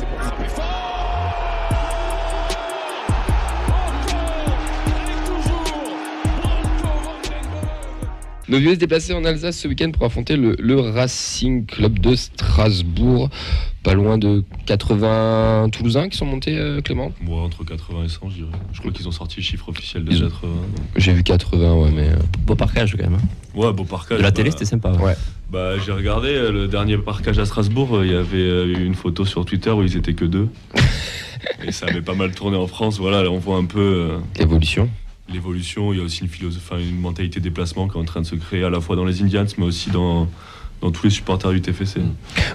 C'est Nos vieux se déplaçaient en Alsace ce week-end pour affronter le, le Racing Club de Strasbourg. Pas loin de 80 Toulousains qui sont montés, euh, Clément? Moi, entre 80 et 100, je dirais. Je crois qu'ils ont sorti le chiffre officiel de Ils ont- 80. donc. J'ai vu 80, ouais, mais. euh, Beau parcage quand même. hein. Ouais, beau parcage. De la bah, télé, c'était sympa. ouais. Ouais. Bah, j'ai regardé euh, le dernier parcage à Strasbourg. Il y avait une photo sur Twitter où ils étaient que deux. et ça avait pas mal tourné en France. Voilà, là, on voit un peu euh, L'évolution. L'évolution. Il y a aussi une philosophie, une mentalité déplacement qui est en train de se créer à la fois dans les Indians, mais aussi dans, dans tous les supporters du TFC.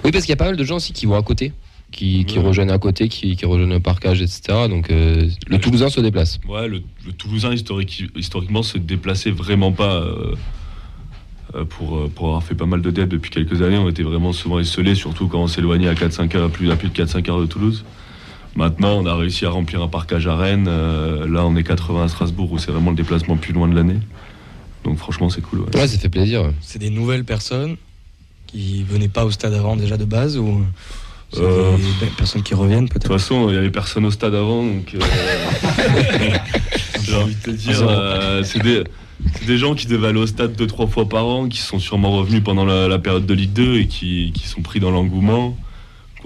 Oui, parce qu'il y a pas mal de gens aussi qui vont à côté, qui, qui Ouais. rejoignent à côté, qui, qui rejoignent le parcage, etc. Donc euh, le Toulousain se déplace. Ouais, le, le Toulousain historique, historiquement se déplaçait vraiment pas euh, euh, pour, pour avoir fait pas mal de dettes depuis quelques années. On était vraiment souvent esselés, surtout quand on s'éloignait à 4-5 heures, à plus, à plus de 4-5 heures de Toulouse. Maintenant, on a réussi à remplir un parcage à Rennes. euh, là, on est 80 à Strasbourg, où c'est vraiment le déplacement le plus loin de l'année. Donc franchement, c'est cool. ouais. Ouais, ça fait plaisir. C'est des nouvelles personnes qui venaient pas au stade avant déjà de base ou c'est Euh, des personnes qui reviennent De toute peut-être façon, il y avait personne au stade avant, donc euh, j'ai envie de te dire, euh, c'est des, c'est des gens qui devaient aller au stade deux trois fois par an, qui sont sûrement revenus pendant la, la période de Ligue 2 et qui, qui sont pris dans l'engouement,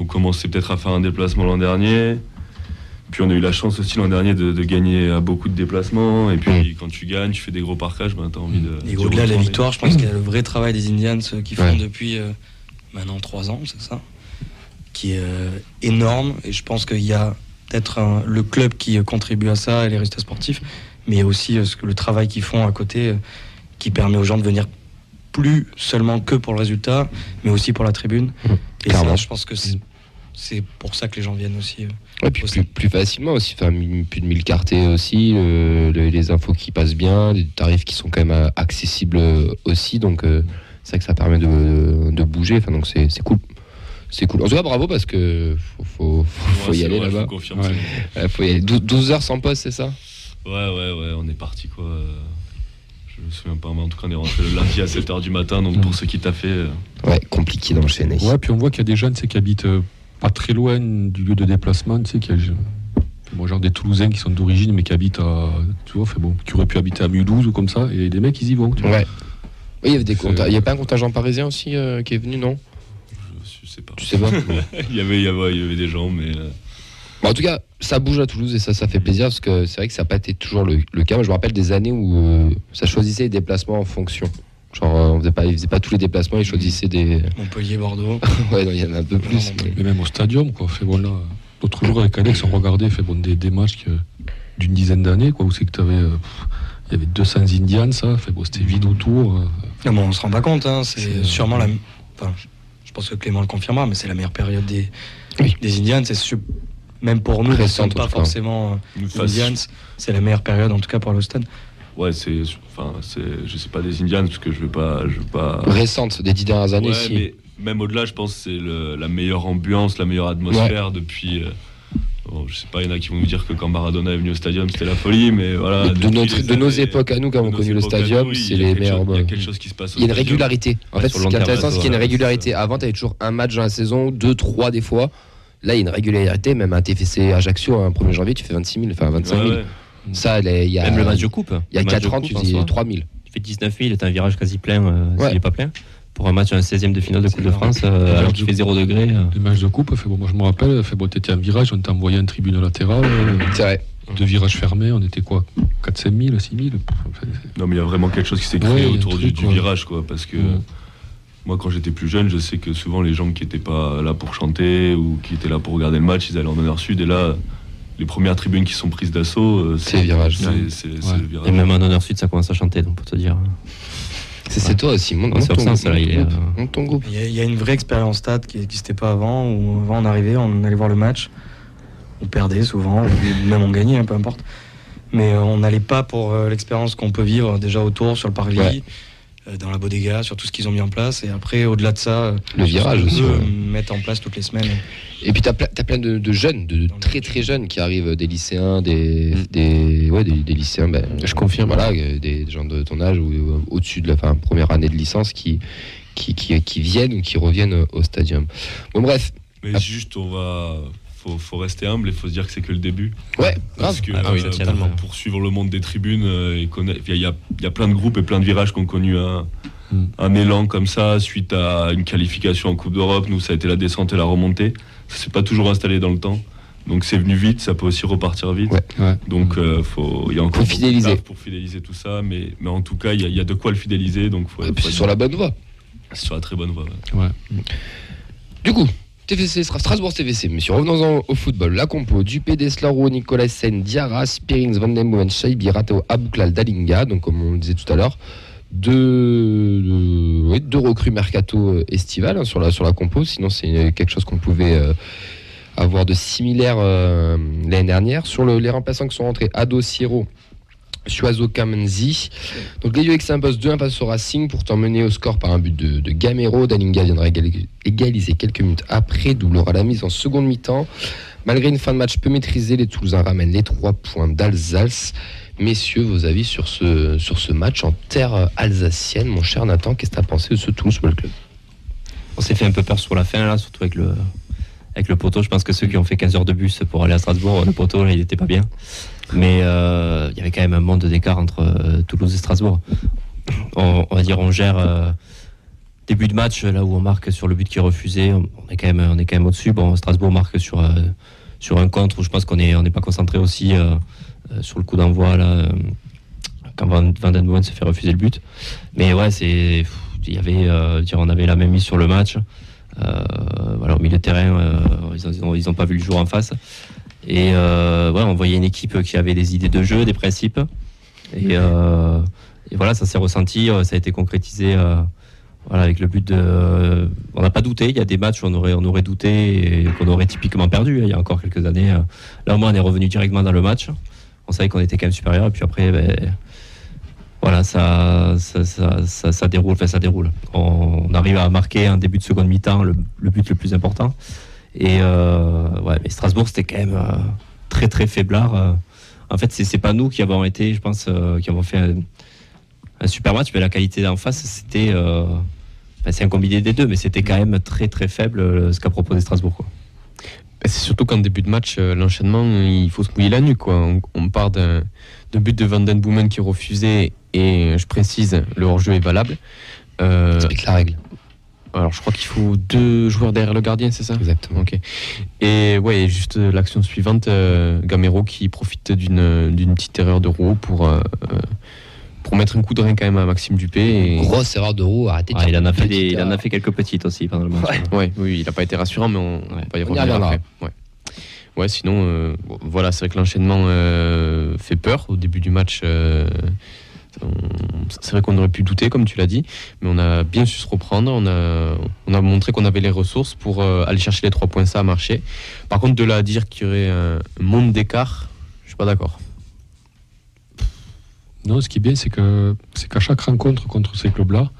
ont commencé peut-être à faire un déplacement l'an dernier. Puis on a eu la chance aussi l'an dernier de, de gagner à beaucoup de déplacements. Et puis quand tu gagnes, tu fais des gros parcages, ben, t'as envie de. Et au-delà de la victoire, je pense qu'il y a le vrai travail des Indians euh, qui font Ouais. depuis euh, maintenant trois ans, c'est ça Qui est euh, énorme. Et je pense qu'il y a peut-être le club qui contribue à ça et les résultats sportifs, mais aussi euh, ce que le travail qu'ils font à côté qui permet aux gens de venir plus seulement que pour le résultat, mais aussi pour la tribune. Et Clairement. ça, je pense que c'est c'est pour ça que les gens viennent aussi. euh. Ouais, puis Aussi. plus, plus facilement aussi. Enfin, plus de 1000 cartés aussi, le- le- les infos qui passent bien, les tarifs qui sont quand même euh, accessibles euh, aussi. Donc, euh, c'est vrai que ça permet de, de bouger. Enfin, donc, c'est c'est cool. C'est cool. En tout cas, bravo parce que faut, faut, faut, faut Ouais, y aller vrai, confirme, Ouais. faut y aller. Dou- 12 heures sans poste, c'est ça? Ouais, ouais, ouais, on est parti quoi. Je me souviens pas, mais en tout cas, on est rentré le lundi à 7h du matin. Donc pour ceux qui t'a fait. Ouais, compliqué d'enchaîner. Ouais, puis on voit qu'il y a des jeunes qui habitent pas très loin du lieu de déplacement. Tu sais, qu'il y a, moi, genre des Toulousains qui sont d'origine, mais qui habitent à. Tu vois, fait bon, qui auraient pu habiter à Mulhouse ou comme ça, et des mecs, ils y vont. tu vois. Ouais. Oui, il y avait des Il y a pas un contingent parisien aussi euh, qui est venu, non? Je sais pas. Tu sais pas? Il, y avait, il, y avait, il y avait des gens, mais. euh, Bon, en tout cas, ça bouge à Toulouse et ça, ça fait plaisir parce que c'est vrai que ça n'a pas été toujours le, le cas. Moi, je me rappelle des années où euh, ça choisissait les déplacements en fonction. Genre, euh, on faisait pas, ils faisaient pas tous les déplacements, ils choisissaient des. Montpellier, Bordeaux. ouais, non, il y en a un peu plus. Mais- Mais même au stadium, quoi. Fait bon, là, l'autre jour avec Alex, on regardait fait, bon, des, des matchs que- d'une dizaine d'années, quoi, où c'est que tu avais. il y avait 200 Indians, ça. Fait bon, c'était vide autour. euh, Non, mais on se rend pas compte, hein, c'est C'est- sûrement la. Enfin, je- pense que Clément le confirmera, mais c'est la meilleure période des, Oui. des Indians. C'est même pour nous, qui ne sommes pas forcément euh, Indians, c'est la meilleure période, en tout cas pour le stade. Ouais, c'est. Enfin, c'est. Je sais pas des Indians, parce que je veux pas. Je veux pas... Récente, des dix dernières années, Ouais, si. mais même au-delà, je pense que c'est le- la meilleure ambiance, la meilleure atmosphère depuis. euh, bon, je sais pas, il y en a qui vont nous dire que quand Maradona est venu au stadium, c'était la folie, mais voilà. de, notre- de nos époques à nous, quand on connu le stadium, oui, c'est les meilleurs. Il y a quelque chose qui se passe Il y a une stadium. régularité. En fait, ce qui est intéressant, c'est qu'il y a une régularité. Avant, tu avais toujours un match dans la saison, deux, trois des fois. Là, il y a une régularité. Même un TFC Ajaccio, un 1er janvier, tu fais 26 000, enfin 25 000. Ouais, ouais. Ça, elle est- il y a, Même le match de coupe. il y a Le match 4 de ans, tu faisais soi. 3 000. Tu fais 19 000, t'as un virage quasi plein, euh, Ouais. s'il n'est pas plein. Pour un match, un 16e de finale de Coupe de. France, euh, alors qu'il fait coup. 0 degré. euh. les matchs de coupe, fait bon, moi je me rappelle, fait bon, t'étais en virage, on t'a envoyé en tribune latérale, euh, C'est vrai. deux virages fermés, on était quoi 4-5 000, 6 000 Enfin, Non, mais il y a vraiment quelque chose qui s'est créé un autour du, truc, du ouais. virage, quoi. Parce que Mm. moi, quand j'étais plus jeune, je sais que souvent les gens qui n'étaient pas là pour chanter ou qui étaient là pour regarder le match, ils allaient en honneur sud. Et là, les premières tribunes qui sont prises d'assaut, euh, C'est le virage. C'est Ouais. Et même en honneur sud, ça commence à chanter, donc pour te dire. C'est c'est toi aussi. Monte, ton, là, il est, euh, ton groupe. Il y, a- il y a une vraie expérience stade qui n'existait pas avant, où avant on arrivait, on allait voir le match, on perdait souvent, ou même on gagnait, hein, peu importe. Mais euh, on n'allait pas pour l'expérience qu'on peut vivre déjà autour, sur le parvis, Ouais. Euh, dans la bodega, sur tout ce qu'ils ont mis en place. Et après, au-delà de ça, euh, Le virage qu'on aussi. ouais. mettre en place toutes les semaines. Et puis, tu as, plein de, de jeunes, de, très très jeunes qui arrivent, des lycéens, des, Mm. des, ouais, des, des lycéens. ben, Je confirme. Voilà, euh, des gens de ton âge ou au-dessus de la fin, première année de licence qui, qui, qui, qui viennent ou qui reviennent au stadium. Bon, bref, Mais Ah. juste, on va. Faut, faut rester humble et faut se dire que c'est que le début. Ouais, Parce que Ah oui, euh, pour, pour suivre le monde des tribunes, euh, il y, a, il y a plein de groupes et plein de virages qui ont connu un, Mm. un élan comme ça suite à une qualification en Coupe d'Europe. Nous, ça a été la descente et la remontée. Ça s'est pas toujours installé dans le temps. Donc c'est venu vite, ça peut aussi repartir vite. Ouais. Ouais. Donc euh, faut, il y a encore Faut fidéliser. pour fidéliser tout ça, mais, mais en tout cas, il y, a- il y a de quoi le fidéliser. Donc faut, Et puis faut être sur la bonne voie. sur la très bonne voie. ouais. Ouais. Du coup, TFC Strasbourg TFC, messieurs. Revenons-en au football. La compo Dupé, Deslaro, Nicolas Sen, Diarra, Spearings, Van Den Boomen, Shaibi, Ratao, Abouklal, Dalinga. Donc, comme on le disait tout à l'heure, deux, recrues mercato euh, estival hein, sur, la, compo. Sinon, c'est quelque chose qu'on pouvait euh, avoir de similaire euh, l'année dernière. Sur le- les remplaçants qui sont rentrés, Ado, Sierro. Suazo Kamenzi. Donc les X impose 2-1 face au Racing, pourtant mené au score par un but de, Gamero. Dalinga viendra égali- égaliser quelques minutes après, doublera la mise en seconde mi-temps. Malgré une fin de match peu maîtrisée, les Toulousains ramènent les 3 points d'Alsace. Messieurs, vos avis sur ce, sur ce match en terre alsacienne, mon cher Nathan, qu'est-ce que tu as pensé de ce Toulouse Football Club? On s'est fait un peu peur sur la fin, là, surtout avec le, avec le poteau. Je pense que ceux qui ont fait 15 heures de bus pour aller à Strasbourg, le poteau, il était pas bien. Mais euh, il y avait quand même un monde d'écart entre euh, Toulouse et Strasbourg. On, va dire, on gère euh, début de match, là où on marque sur le but qui est refusé, on est quand même, même au-dessus. Bon, Strasbourg marque sur, un contre où je pense qu'on n'est pas concentré aussi sur le coup d'envoi, là, quand Van, Den Boomen se fait refuser le but. Mais ouais, c'est. Il y avait, dire, on avait la même mise sur le match. Voilà, au milieu de terrain, ils n'ont pas vu le jour en face. Et euh, ouais, on voyait une équipe qui avait des idées de jeu, des principes. Et, euh, et voilà, ça s'est ressenti, euh, ça a été concrétisé euh, voilà, avec le but de. on n'a pas douté, il y a des matchs où on aurait, on aurait douté et qu'on aurait typiquement perdu hein, il y a encore quelques années. Là, au moins, on est revenu directement dans le match. On savait qu'on était quand même supérieur. Et puis après, ben, voilà, ça, ça, ça, ça, ça déroule, enfin, ça déroule. On, on arrive à marquer un début de seconde mi-temps, le, le but le plus important. Et euh, ouais, mais Strasbourg, c'était quand même euh, très très faiblard. euh. En fait, c'est pas nous qui avons été, je pense, euh, qui avons fait un, un super match, mais la qualité d'en face, c'était. euh, c'est un combiné des deux, mais c'était quand même très très faible ce qu'a proposé Strasbourg. Quoi. Bah, C'est surtout qu'en début de match, l'enchaînement, il faut se mouiller la nuque. Quoi. On, on part d'un but de Van Den Boomen qui est refusé, et je précise, le hors-jeu est valable. Euh, Explique la règle. Alors, je crois qu'il faut deux joueurs derrière le gardien, c'est ça Exactement. Ok. Et ouais, juste euh, l'action suivante, euh, Gamero qui profite d'une d'une petite erreur de roue pour, euh, euh, pour mettre un coup de rein quand même à Maxime Dupé. Et... Grosse erreur de roue, arrêtez de Ah, il, en a fait des, il en a fait quelques petites aussi pendant le match. Ouais. Ouais, oui, il n'a pas été rassurant, mais on, Ouais. va y revenir après. Ouais. Ouais, sinon, euh, bon, voilà, c'est vrai que l'enchaînement euh, fait peur au début du match. C'est vrai qu'on aurait pu douter, comme tu l'as dit, mais on a bien su se reprendre. On a, on a montré qu'on avait les ressources pour euh, aller chercher les trois points. Ça a marché. Par contre, de là dire qu'il y aurait un monde d'écart, je suis pas d'accord. Non, ce qui est bien, c'est que c'est qu'à chaque rencontre contre ces clubs-là,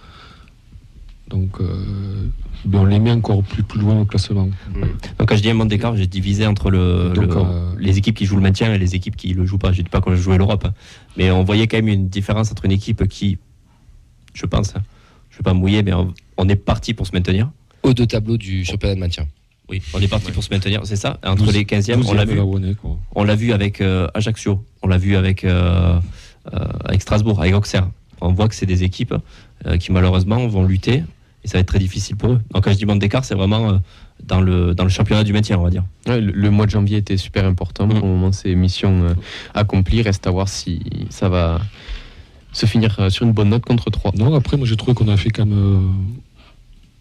donc euh, ben, on les met encore plus, plus loin au classement. Donc quand je dis un monde d'écart, j'ai divisé entre le, Donc, le- euh, les équipes qui jouent le maintien et les équipes qui le jouent pas. Je dis pas qu'on jouait l'Europe, hein. mais on voyait quand même une différence entre une équipe qui, je pense, hein, je vais pas me mouiller, mais on, on est parti pour se maintenir. Haut de tableau du championnat de maintien. Oui, on est parti pour se maintenir, c'est ça. Entre 12 les 15e, on l'a 12e de vu. On l'a vu avec euh, Ajaccio, on l'a vu avec, euh, euh, avec Strasbourg, avec Auxerre. On voit que c'est des équipes euh, qui malheureusement vont lutter et ça va être très difficile pour eux. Donc quand je dis monde d'écart, c'est vraiment euh, dans, le, dans le championnat du maintien, on va dire. Ouais, le, le mois de janvier était super important. Mm. Pour le moment, c'est mission euh, accomplie. Reste à voir si ça va se finir euh, sur une bonne note contre 3. Non, après, moi j'ai trouvé qu'on a fait quand même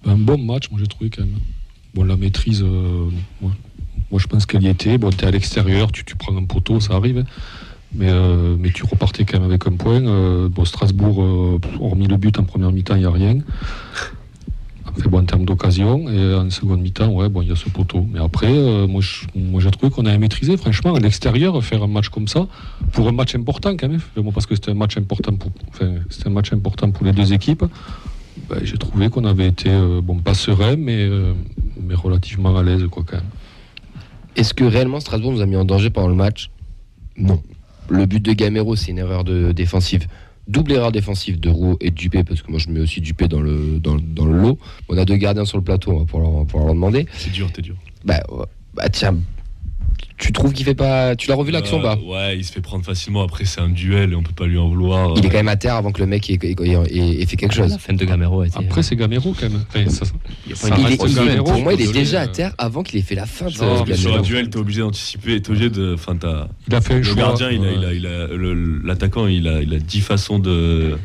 euh, un bon match. Moi j'ai trouvé quand même. Bon, la maîtrise, euh, moi, moi, je pense qu'elle y était. Bon, tu es à l'extérieur, tu, tu prends un poteau, ça arrive. Mais, euh, mais tu repartais quand même avec un point. Euh, bon, Strasbourg, euh, hormis le but en première mi-temps, il n'y a rien. Bon, en termes d'occasion. Et en seconde mi-temps, ouais, bon, il y a ce poteau. Mais après, euh, moi, j'ai trouvé qu'on avait maîtrisé. Franchement, à l'extérieur, faire un match comme ça, pour un match important quand même, parce que c'était un match important pour, un match important pour les deux équipes. Ben, j'ai trouvé qu'on avait été, euh, bon, pas serein, mais, euh, mais relativement à l'aise, quoi, quand même. Est-ce que réellement Strasbourg nous a mis en danger pendant le match? Non. Le but de Gamero, c'est une erreur de défensive. Double erreur défensive de Roux et de Dupé, parce que moi je mets aussi Dupé dans le, dans, le- dans le lot. On a deux gardiens sur le plateau, on va pouvoir leur, pouvoir leur demander. C'est dur, t'es dur. Bah, bah tiens, tu trouves qu'il fait pas. Tu l'as revu l'action Euh, pas Ouais, il se fait prendre facilement. Après, c'est un duel et on peut pas lui en vouloir. Il est quand même à terre avant que le mec ait, ait- ait- ait fait quelque chose. La fin de Gamero été. Après, c'est Gamero quand même. Enfin, ça- ça Il est- Gamero, pour moi, il est désolé, déjà à euh, terre avant qu'il ait fait la fin de Sur un duel, t'es obligé d'anticiper, t'es obligé de. Enfin, t'as. Il a fait un Le choix. gardien, il a, ouais. il a, il a- le- l'attaquant, il a, il a 10 façons de,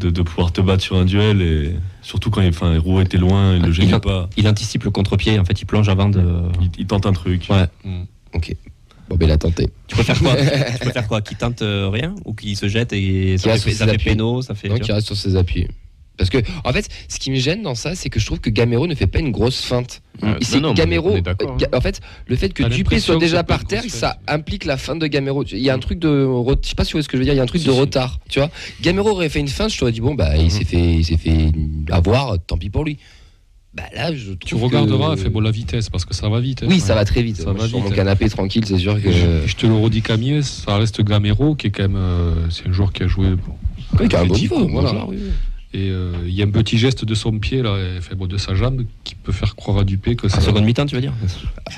de, de pouvoir te battre sur un duel et surtout quand il, enfin, Roux était loin, il le Il gênait a- pas. Il anticipe le contre-pied, en fait, il plonge avant de. Il, il tente un truc. Ouais. Mm. Ok. Bon, ben il a tenté. Tu préfères quoi Tu préfères quoi? Qu'il tente euh, rien? Ou qu'il se jette et ça fait, ça fait péno, ça fait. Vois? reste sur ses appuis. Parce que, en fait, ce qui me gêne dans ça, c'est que je trouve que Gamero ne fait pas une grosse feinte. Euh, non, non, mais Gamero. euh, Ga- En fait, le fait que Dupé soit déjà par terre, ça implique la fin de Gamero. Il y a un truc de, je sais pas si vous voyez ce que je veux dire. Il y a un truc Si, de si. retard, tu vois. Gamero aurait fait une feinte, je t'aurais dit bon bah il s'est fait, il s'est fait avoir, tant pis pour lui. Bah là, je Tu regarderas, que- fait bon la vitesse parce que ça va vite. hein. Oui, ça va très vite. Ça va sur vite, mon hein. canapé tranquille, c'est sûr que. Je, je te le redis Camille, ça reste Gamero qui est quand même, euh, c'est un joueur qui a joué. bon, Oui, qui a un bon petit niveau, voilà. joueur, oui, Et euh, il y a un petit geste de son pied là, et, enfin, bon, de sa jambe qui peut faire croire à Dupé que En ça. seconde mi-temps, tu veux dire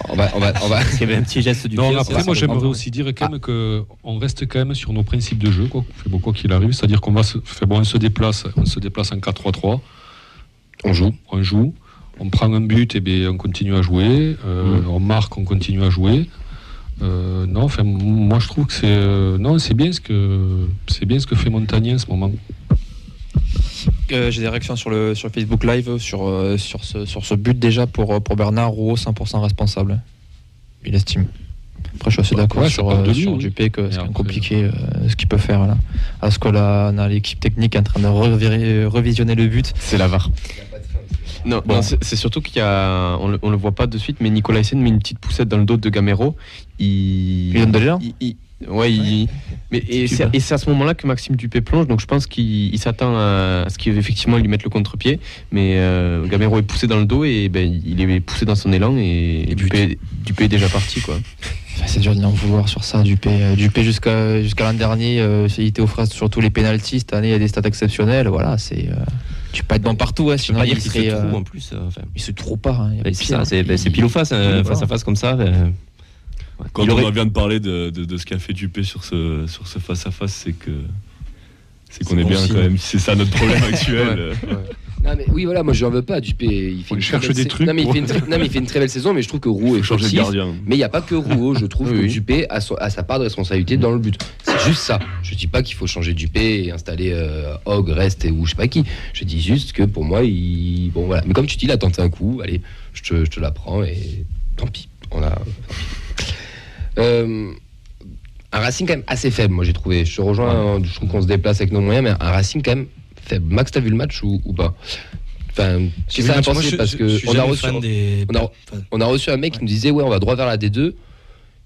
On va, on va, on va. Parce qu'il y avait un petit geste du Non, pied, c'est après, moi j'aimerais aussi dire quand même que on reste quand même sur nos principes de jeu, quoi. Fait bon, qu'il arrive, c'est-à-dire qu'on va se, fait bon, on se déplace, on se déplace en 4-3-3, On joue. on joue, on prend un but et bien on continue à jouer, euh, Mm. on marque, on continue à jouer. Euh, non, enfin, moi je trouve que c'est euh, non, c'est bien ce que c'est bien ce que fait Montagnier en ce moment. Euh, J'ai des réactions sur le, sur Facebook Live sur, euh, sur, ce, sur ce but déjà pour, euh, pour Bernard Rouault, 100% responsable. Il estime. Après, je suis assez d'accord ouais, sur, euh, oui. Dupé que c'est compliqué euh, ce qu'il peut faire là. À ce que là, on a l'équipe technique en train de revisionner le but? C'est la VAR. Non, Bon. non, c'est surtout qu'il y a, on le, on le voit pas de suite, mais Nicolas Hyssen met une petite poussette dans le dos de Gamero. Il, Il donne de l'élan? il- il- ouais, il- mais et c'est à ce moment-là que Maxime Dupé plonge, donc je pense qu'il il s'attend à, à ce qu'effectivement il lui mette le contre-pied, mais euh, Gamero est poussé dans le dos et ben, il est poussé dans son élan et, Et Dupé, Dupé est déjà parti quoi. Enfin, c'est dur de en vouloir sur ça, Dupé. Euh, Dupé jusqu'à jusqu'à l'an dernier, euh, il était au frais sur tous les pénaltys. Cette année, il y a des stats exceptionnels. Voilà, c'est. euh, tu peux pas être bon partout, hein, sinon pas dire il se euh, trouve en plus. euh, enfin, il se trouve pas. hein, c'est ben, pile ou face, euh, Voilà. face à face comme ça. ben. Quand Il on aurait- vient de parler de, de, de ce qu'a fait Dupé sur ce sur ce face à face, c'est que c'est qu'on est bon bien signe. quand même. C'est ça notre problème actuel. Non, mais oui, voilà, moi je n'en veux pas. Dupé, il fait On une cherche très belle des trucs Non, mais il fait une très- non, mais il fait une très belle saison, mais je trouve que Roux est changer de gardien. Mais il n'y a pas que Rouault, je trouve Oui, que oui. Dupé a, sa part de responsabilité dans le but. C'est juste ça. Je dis pas qu'il faut changer Dupé et installer euh, Hogg, Rest et ou je sais pas qui. Je dis juste que pour moi, il. Bon voilà. Mais comme tu dis, il a tenté un coup, allez, je te, je te la prends et tant pis. On a. tant pis. Euh, un Racing quand même assez faible, moi j'ai trouvé. Je te rejoins, hein, je trouve qu'on se déplace avec nos moyens, mais un Racing quand même faible. Max, t'as vu le match ou, ou pas? Enfin, vu ça pensé je- Parce je- que je on a reçu. fan des- on a- enfin, On a reçu un mec qui nous disait ouais on va droit vers la D2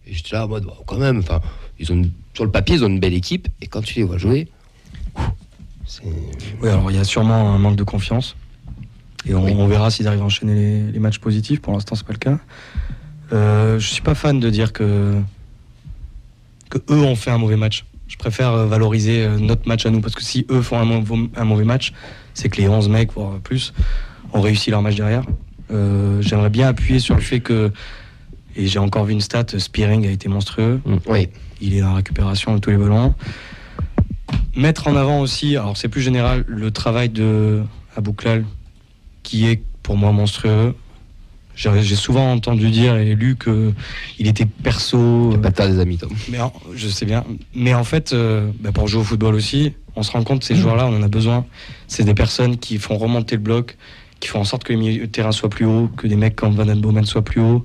et j'étais là en mode Wow, quand même enfin ils ont sur le papier ils ont une belle équipe et quand tu les vois jouer Oui, alors il y a sûrement un manque de confiance. Et on, Oui. on verra s'ils arrivent à enchaîner les, les matchs positifs. Pour l'instant, c'est pas le cas. Euh, je suis pas fan de dire que, que eux ont fait un mauvais match. Je préfère euh, valoriser euh, notre match à nous. Parce que si eux font un, mau- un mauvais match, c'est que les 11 mecs, voire plus, ont réussi leur match derrière. Euh, J'aimerais bien appuyer sur le fait que, et j'ai encore vu une stat, Spearing a été monstrueux. oui Il est en récupération de tous les ballons. Mettre en avant aussi, alors c'est plus général, le travail de Abouklal, qui est pour moi monstrueux. J'ai souvent entendu dire et lu que il était perso. pas de des amis Tom Mais en- je sais bien. Mais en fait, euh, bah, pour jouer au football aussi, on se rend compte que ces joueurs-là, on en a besoin. C'est des personnes qui font remonter le bloc, qui font en sorte que le milieu de terrain soit plus haut, que des mecs comme Van Den Bomen soient plus hauts.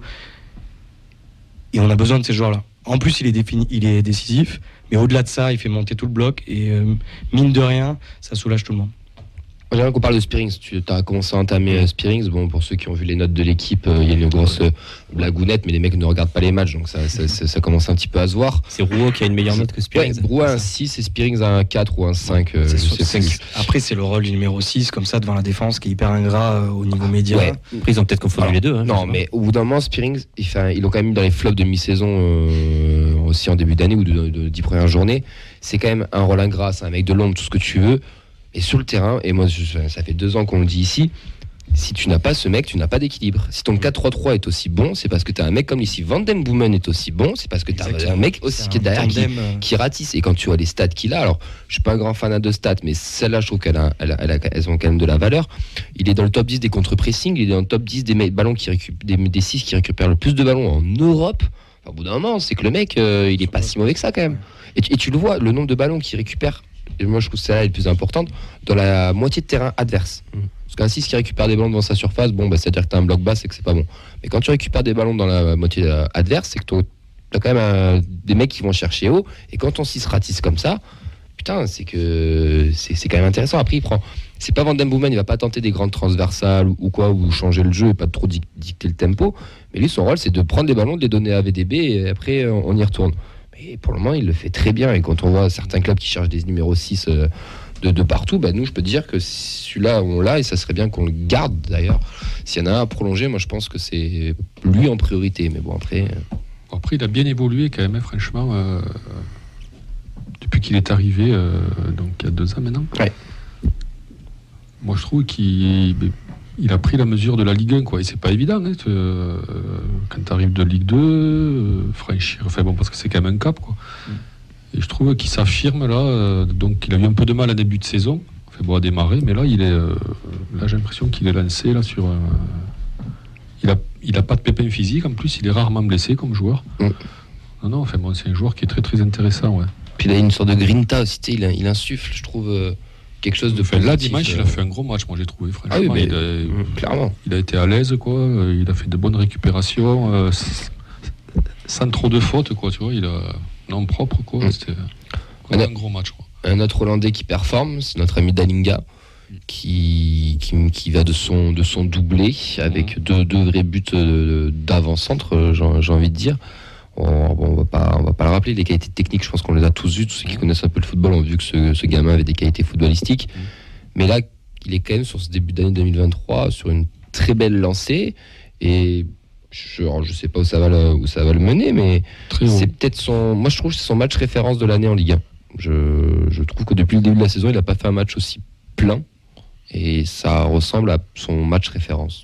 Et on a besoin de ces joueurs-là. En plus, il est, défini, il est décisif, mais au-delà de ça, il fait monter tout le bloc. Et euh, mine de rien, ça soulage tout le monde. J'aimerais qu'on parle de Spearings. Tu as commencé à entamer euh, Spearings. Bon, pour ceux qui ont vu les notes de l'équipe, euh, il y a une grosse euh, blagounette, mais les mecs ne regardent pas les matchs, donc ça, ça, ça- ça commence un petit peu à se voir. C'est Rouault qui a une meilleure note que Ouais, Spearings. Roux a un 6 et Spearings a un 4 ou un 5. euh, C'est je sais c'est- plus. Après, c'est le rôle du numéro 6, comme ça, devant la défense, qui est hyper ingrat euh, au niveau média. Ouais. Après, ils ont peut-être confondu Alors, les deux. hein, non, mais au bout d'un moment, Spearings, ils l'ont quand même mis dans les flops de mi-saison euh, aussi en début d'année ou de, de, 10 premières journées. C'est quand même un rôle ingrat, c'est un mec de l'ombre, tout ce que tu veux. Et sur le terrain, et moi, je- ça fait deux ans qu'on le dit ici, si tu n'as pas ce mec, tu n'as pas d'équilibre. Si ton 4-3-3 est aussi bon, c'est parce que tu as un mec comme lui. Si Van Den Boomen est aussi bon, c'est parce que tu as un mec aussi qui est derrière qui, euh, qui ratisse. Et quand tu vois les stats qu'il a, alors je suis pas un grand fan de stats, mais celle-là, je trouve qu'elles a, elle ont quand même de la valeur. Il est dans le top 10 des contre-pressing, il est dans le top 10 des ballons qui récup- des, des 6 qui récupèrent le plus de ballons en Europe. Enfin, au bout d'un moment, c'est que le mec, euh, il est pas si mauvais que ça quand même. Et et tu le vois, le nombre de ballons qu'il récupère, et moi je trouve celle-là est plus importante, dans la moitié de terrain adverse. Parce qu'un 6 qui récupère des ballons devant sa surface, bon, bah, c'est-à-dire que tu as un bloc bas, c'est que c'est pas bon. Mais quand tu récupères des ballons dans la moitié euh, adverse, c'est que tu as quand même des mecs qui vont chercher haut. Et quand ton 6 ratisse comme ça, putain, c'est que c'est quand même intéressant. Après, il prend. C'est pas Van Den Boomen, il va pas tenter des grandes transversales ou, ou quoi, ou changer le jeu et pas trop dic- dicter le tempo. Mais lui, son rôle, c'est de prendre les ballons, de les donner à VDB et après, euh, on y retourne. Mais pour le moment, il le fait très bien. Et quand on voit certains clubs qui cherchent des numéros 6 euh, de, de partout, bah, nous, je peux te dire que celui-là, on l'a et ça serait bien qu'on le garde d'ailleurs. S'il y en a un à prolonger, moi, je pense que c'est lui en priorité. Mais bon, après. euh, Après, il a bien évolué quand même, hein, franchement. euh, depuis qu'il est arrivé, euh, donc il y a deux ans maintenant. Ouais. Moi, je trouve qu'il il a pris la mesure de la Ligue 1, quoi. Et c'est pas évident, hein, euh, quand tu arrives de Ligue 2, euh, franchir. Enfin bon, parce que c'est quand même un cap, quoi. Et je trouve qu'il s'affirme là. euh, donc, il a eu un peu de mal à début de saison. Enfin bon, à démarrer, mais là, il est. là, j'ai l'impression qu'il est lancé là sur. il a, il a pas de pépin physique. En plus, il est rarement blessé comme joueur. Mm. Non, non. Enfin bon, c'est un joueur qui est très très intéressant, ouais. Puis il a une sorte de grinta aussi, il, il insuffle, je trouve, quelque chose de Enfin, là, dimanche, il euh. a fait un gros match, moi j'ai trouvé, franchement. Ah oui, mais- il, a, Mm, Clairement. il a été à l'aise, quoi. euh, Il a fait de bonnes récupérations, euh, sans trop de fautes, quoi. Tu vois, il a non propre, quoi. Mm. C'était un gros match, quoi. Un autre Hollandais qui performe, c'est notre ami Dalinga, qui, qui, qui va de son, de son doublé, avec deux, deux vrais buts euh, d'avant-centre, euh, j'ai envie de dire. On, on va pas, on va pas le rappeler, les qualités techniques, je pense qu'on les a tous vues, tous ceux qui connaissent un peu le football ont vu que ce, ce gamin avait des qualités footballistiques. Mais là, il est quand même sur ce début d'année 2023 sur une très belle lancée. Et je, je sais pas où ça va le, où ça va le mener, mais c'est peut-être son. Moi, je trouve que c'est son match référence de l'année en Ligue 1. Je, je trouve que depuis le début de la saison, il n'a pas fait un match aussi plein. Et ça ressemble à son match référence.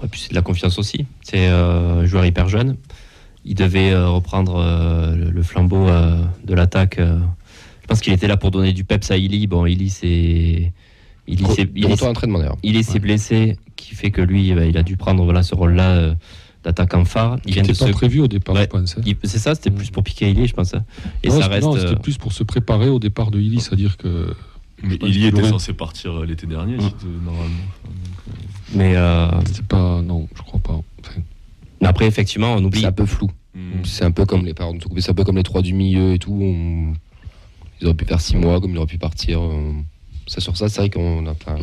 Ouais, puis c'est de la confiance aussi. C'est euh, un joueur hyper jeune. Il devait euh, reprendre euh, le, le flambeau euh, de l'attaque. euh. Je pense qu'il était là pour donner du peps à Illy. Bon, Illy. Illy, s'est- Illy. Illy s'est blessé, qui fait que lui, bah, il a dû prendre voilà, ce rôle-là euh, d'attaquant phare. Il Il n'était pas se. prévu au départ, Ouais. je pense. hein. il- C'est ça, c'était plus pour piquer Illy, je pense. hein. Et non, ça reste. non, c'était euh, plus pour se préparer au départ de Illy, c'est-à-dire que. Mais pense il y qu'il était aurait- censé partir l'été dernier, Ouais. c'était- normalement. mais, euh, C'est pas. Non, je crois pas. Enfin, mais après, effectivement, on oublie. C'est un peu flou. Hmm. C'est un peu comme les couper, c'est un peu comme les trois du milieu et tout. on- Ils auraient pu faire six mois, comme ils auraient pu partir. euh, Ça sur ça, c'est vrai qu'on a pas.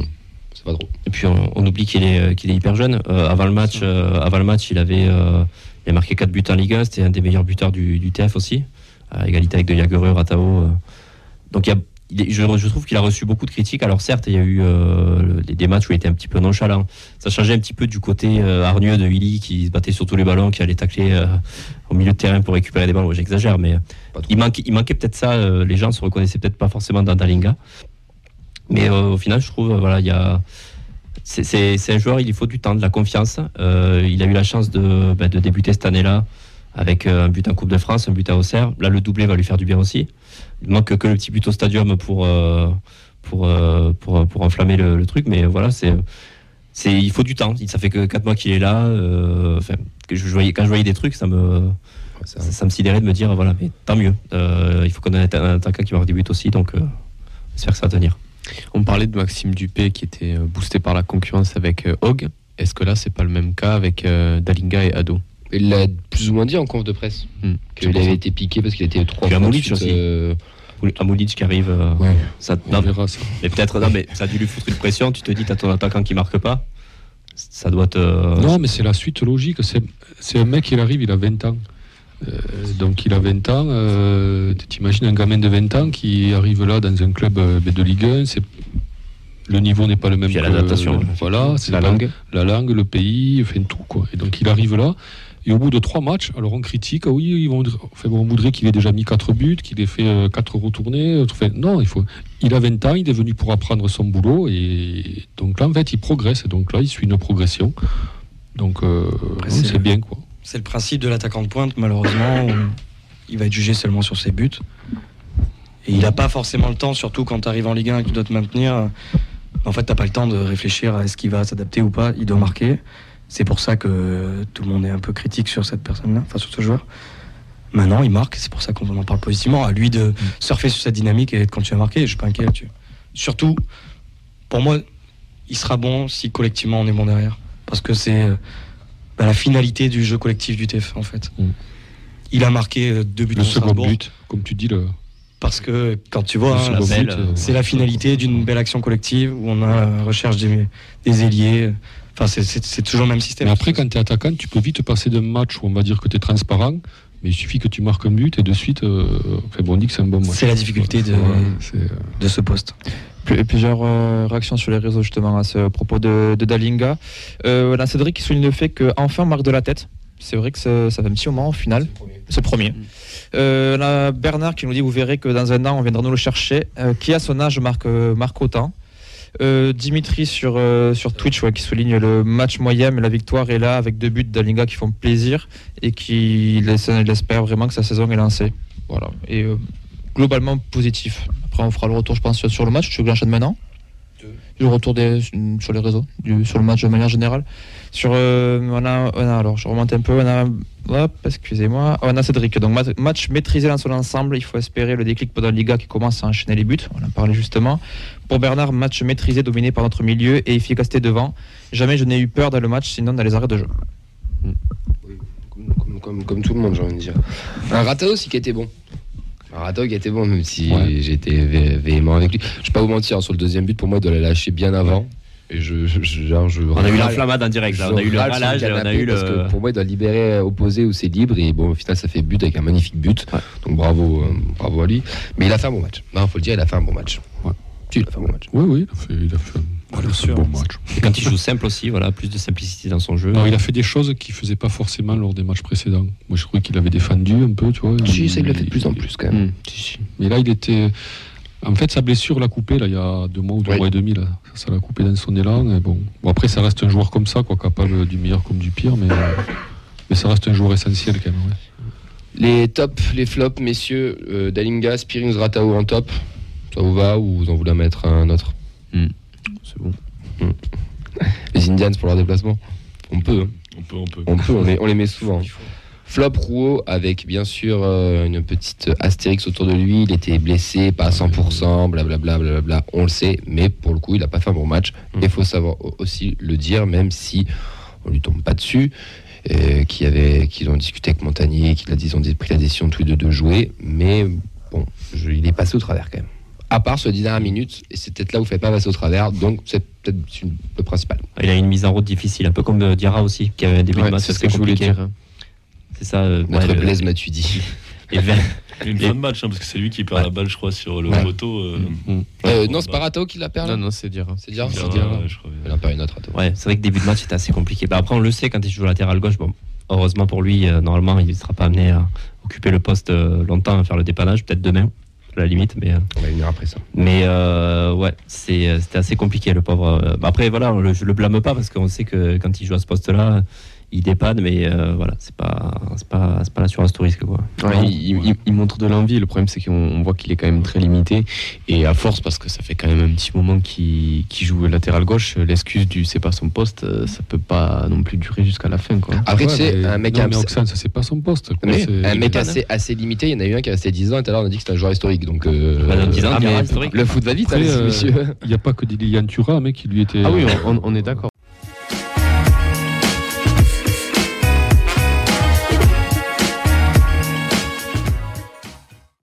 C'est pas trop. Et puis on, on oublie qu'il est, qu'il est hyper jeune. Euh, avant, le match, euh, avant le match, il avait euh, il a marqué 4 buts en Ligue 1. C'était un des meilleurs buteurs du, du TF aussi, à égalité avec De Jagereux, Ratao. euh. Donc il y a, il je, je trouve qu'il a reçu beaucoup de critiques. Alors certes, il y a eu euh, des- des matchs où il était un petit peu nonchalant. Ça changeait un petit peu du côté euh, hargneux de Willy qui se battait sur tous les ballons, qui allait tacler euh, au milieu de terrain pour récupérer des ballons. J'exagère, mais il manquait, il manquait peut-être ça. euh, les gens se reconnaissaient peut-être pas forcément dans Dalinga. Mais au final, je trouve, voilà, il y a. C'est- un joueur, il lui faut du temps, de la confiance. Euh, il a eu la chance de, bah, de débuter cette année-là avec un but en Coupe de France, un but à Auxerre. Là, le doublé va lui faire du bien aussi. Il manque que le petit but au stadium pour, euh, pour, euh, pour, pour enflammer le, le truc. Mais voilà, c'est. c'est- Il faut du temps. Ça fait que 4 mois qu'il est là. euh, enfin, que je voyais, quand je voyais des trucs, ça me, Ça- ça, ça me sidérait de me dire voilà, mais tant mieux. Euh, il faut qu'on ait un attaquant qui marque des buts aussi. Donc, euh, j'espère que ça va tenir. On parlait de Maxime Dupé qui était euh, boosté par la concurrence avec euh, Hogg. Est-ce que là, c'est pas le même cas avec euh, Dalinga et Ado? Il l'a plus ou moins dit en conf de presse. Hmm. Qu'il avait été piqué parce qu'il était trois fois suite, aussi. euh, Amoulic qui arrive. euh, Ouais. ça, on non, verra ça. mais peut-être, non, mais ça a dû lui foutre une pression. Tu te dis, t'as ton attaquant qui marque pas. Ça doit te. Non, mais c'est la suite logique. C'est c'est un mec, il arrive, il a 20 ans. Euh, donc il a 20 ans. Euh, T'imagines un gamin de 20 ans qui arrive là dans un club de Ligue 1. C'est le niveau n'est pas le même il y a que- l'adaptation. Voilà, c'est La pas- langue. la langue, le pays, enfin tout quoi. Et donc il arrive là. Et au bout de trois matchs, alors on critique, ah oui, ils vont, enfin, on voudrait qu'il ait déjà mis quatre buts, qu'il ait fait euh, quatre retournées. Enfin, non, il faut. Il a 20 ans, il est venu pour apprendre son boulot et donc là en fait il progresse. Et donc là il suit une progression. Donc euh, c'est- bien quoi. C'est le principe de l'attaquant de pointe, malheureusement. il va être jugé seulement sur ses buts. Et il n'a pas forcément le temps, surtout quand tu arrives en Ligue 1 et que tu dois te maintenir. En fait, tu pas le temps de réfléchir à est-ce qu'il va s'adapter ou pas. Il doit marquer. C'est pour ça que tout le monde est un peu critique sur cette personne-là, enfin sur ce joueur. Maintenant, il marque, c'est pour ça qu'on en parle positivement. À lui de surfer sur cette dynamique et de continuer à marquer. Je suis pas inquiet là-dessus. Surtout, pour moi, il sera bon si collectivement on est bon derrière. Parce que c'est euh, bah, la finalité du jeu collectif du TF en fait. Mm. Il a marqué euh, deux buts Le second but, comme tu dis, le, parce que quand tu vois, hein, second belle, but, euh, euh, c'est la finalité d'une belle action collective où on a la recherche des, des ailiers. Enfin, c'est- toujours le même système. Mais après, quand tu es attaquant, tu peux vite passer d'un match où on va dire que tu es transparent, mais il suffit que tu marques un but et de suite, euh, enfin, bon, on dit que c'est un bon match. C'est la difficulté de- Ouais, euh, de ce poste. Plus- Plusieurs euh, réactions sur les réseaux justement à ce propos de, de Dalinga. Euh, voilà, Cédric qui souligne le fait qu'enfin on marque de la tête. C'est vrai que ça, ça fait un petit moment au final. C'est le premier. Euh, là, Bernard qui nous dit vous verrez que dans un an on viendra nous le chercher. Euh, qui à son âge marque, euh, marque autant? Euh, Dimitri sur, euh, Twitch qui souligne le match moyen mais la victoire est là avec deux buts d'Alinga qui font plaisir et qui laisse- espère vraiment que sa saison est lancée. Voilà. Et euh, globalement positif. Après, on fera le retour, je pense, sur- sur le match. Tu veux que j'enchaîne maintenant? Le retour des, sur les réseaux, du- sur le match de manière générale. Sur, euh, on a, on a- alors, je remonte un peu. On a, hop, excusez-moi. On a Cédric. Donc, mat- match maîtrisé dans son ensemble. Il faut espérer le déclic pour la Liga qui commence à enchaîner les buts. On en parlait justement. Pour Bernard, match maîtrisé, dominé par notre milieu et efficacité devant. Jamais je n'ai eu peur dans le match, sinon dans les arrêts de jeu. Comme, comme- tout le monde, j'ai envie de dire. Un Ratao aussi qui était bon. Qui était bon, même si Ouais. j'étais vé- véhément avec lui. Je vais pas vous mentir, sur le deuxième but, pour moi, il doit la lâcher bien avant. Et je, je- je- genre, je On a eu l'enflammade en direct, là. on a eu le ralage et on a eu parce le. que pour moi, il doit libérer opposé où c'est libre. Et bon, au final, ça fait but avec un magnifique but. Ouais. Donc bravo, euh, bravo à lui. Mais il a fait un bon match. Non, faut le dire, il a fait un bon match. Ouais. Si, il a fait un bon match. Oui, oui, il a fait, il a fait un, voilà, bien c'est un sûr. bon match. Et quand il joue simple aussi, voilà, plus de simplicité dans son jeu. Non, il a fait des choses qu'il faisait pas forcément lors des matchs précédents. Moi, je trouvais qu'il avait défendu un peu, tu vois. Si, ça, il le fait de plus en plus quand même. Si, si. Mais là, il était. En fait, sa blessure l'a coupé là, il y a deux mois ou deux Oui. mois et demi. Là. Ça ça l'a coupé dans son élan. Et bon. bon, après, ça reste un joueur comme ça, quoi, capable du meilleur comme du pire, mais, mais ça reste un joueur essentiel quand même. ouais. Les tops, les flops, messieurs, euh, Dalinga, Spearings, Ratao en top. Ça vous va ou vous en voulez mettre un autre? C'est bon. Les Indians pour leur déplacement On peut, hein. On peut, on peut. on peut, on les, on les met souvent. Flop Rouault avec bien sûr euh, une petite astérix autour de lui. Il était blessé, pas à 100%, blablabla, blablabla. On le sait, mais pour le coup, il n'a pas fait un bon match. Mm. Il faut savoir au- aussi le dire, même si on lui tombe pas dessus. euh, qui avait, qu'ils ont discuté avec Montagnier, qu'ils ont pris la décision tous les deux de jouer, mais bon, je- il est passé au travers quand même. À part ce 10 dernières minutes, et c'est peut-être là où il ne fait pas passer au travers, donc c'est peut-être une- le principal. Il a une mise en route difficile, un peu comme euh, Diarra aussi, qui avait un début Ouais, de match c'est ce que je voulais dire. C'est ça. euh, Notre ouais, Blaise Matuidi. et Une fin de match, hein, parce que c'est lui qui perd la balle, je crois, sur le Ouais. poteau. euh, Mm. Euh, non, c'est pas Ratao qui l'a perdu. Non, non, c'est hein. C'est dire, il y c'est a- dire. ouais, je crois. Il en perd une autre, Ratao. Ouais, c'est vrai que début de match c'était assez compliqué. Bah, après, on le sait quand il joue latéral gauche. Bon, heureusement pour lui, euh, normalement, il ne sera pas amené à occuper le poste euh, longtemps, à faire le dépannage, peut-être demain, à la limite. Mais, euh, On va venir après ça. mais euh, ouais, c'est, euh, c'était assez compliqué, le pauvre. Bah, après, voilà, le, je le blâme pas parce qu'on sait que quand il joue à ce poste-là, il dépanne, mais euh, voilà, c'est pas, c'est pas, c'est pas l'assurance tout risque, quoi. Ouais, il, il- il montre de l'envie. Le problème, c'est qu'on on voit qu'il est quand même très limité. Et à force, parce que ça fait quand même un petit moment qu'il qu'il joue latéral gauche, l'excuse du c'est pas son poste, euh, ça peut pas non plus durer jusqu'à la fin. Quoi. Après, Ouais, tu sais, un mec, non, à- mais Oxane, ça c'est pas son poste. quoi. mais C'est- un mec assez, assez limité, il y en a eu un qui est resté 10 ans, et tout à l'heure on a dit que c'était un joueur historique. Donc, euh, Bah, dans 10 ans, ah, Diarra mais historique. le foot va vite, Après, hein, euh. Il n'y a pas que Lilian Thuram, mec, qui lui était. Ah oui, on, on- on est d'accord.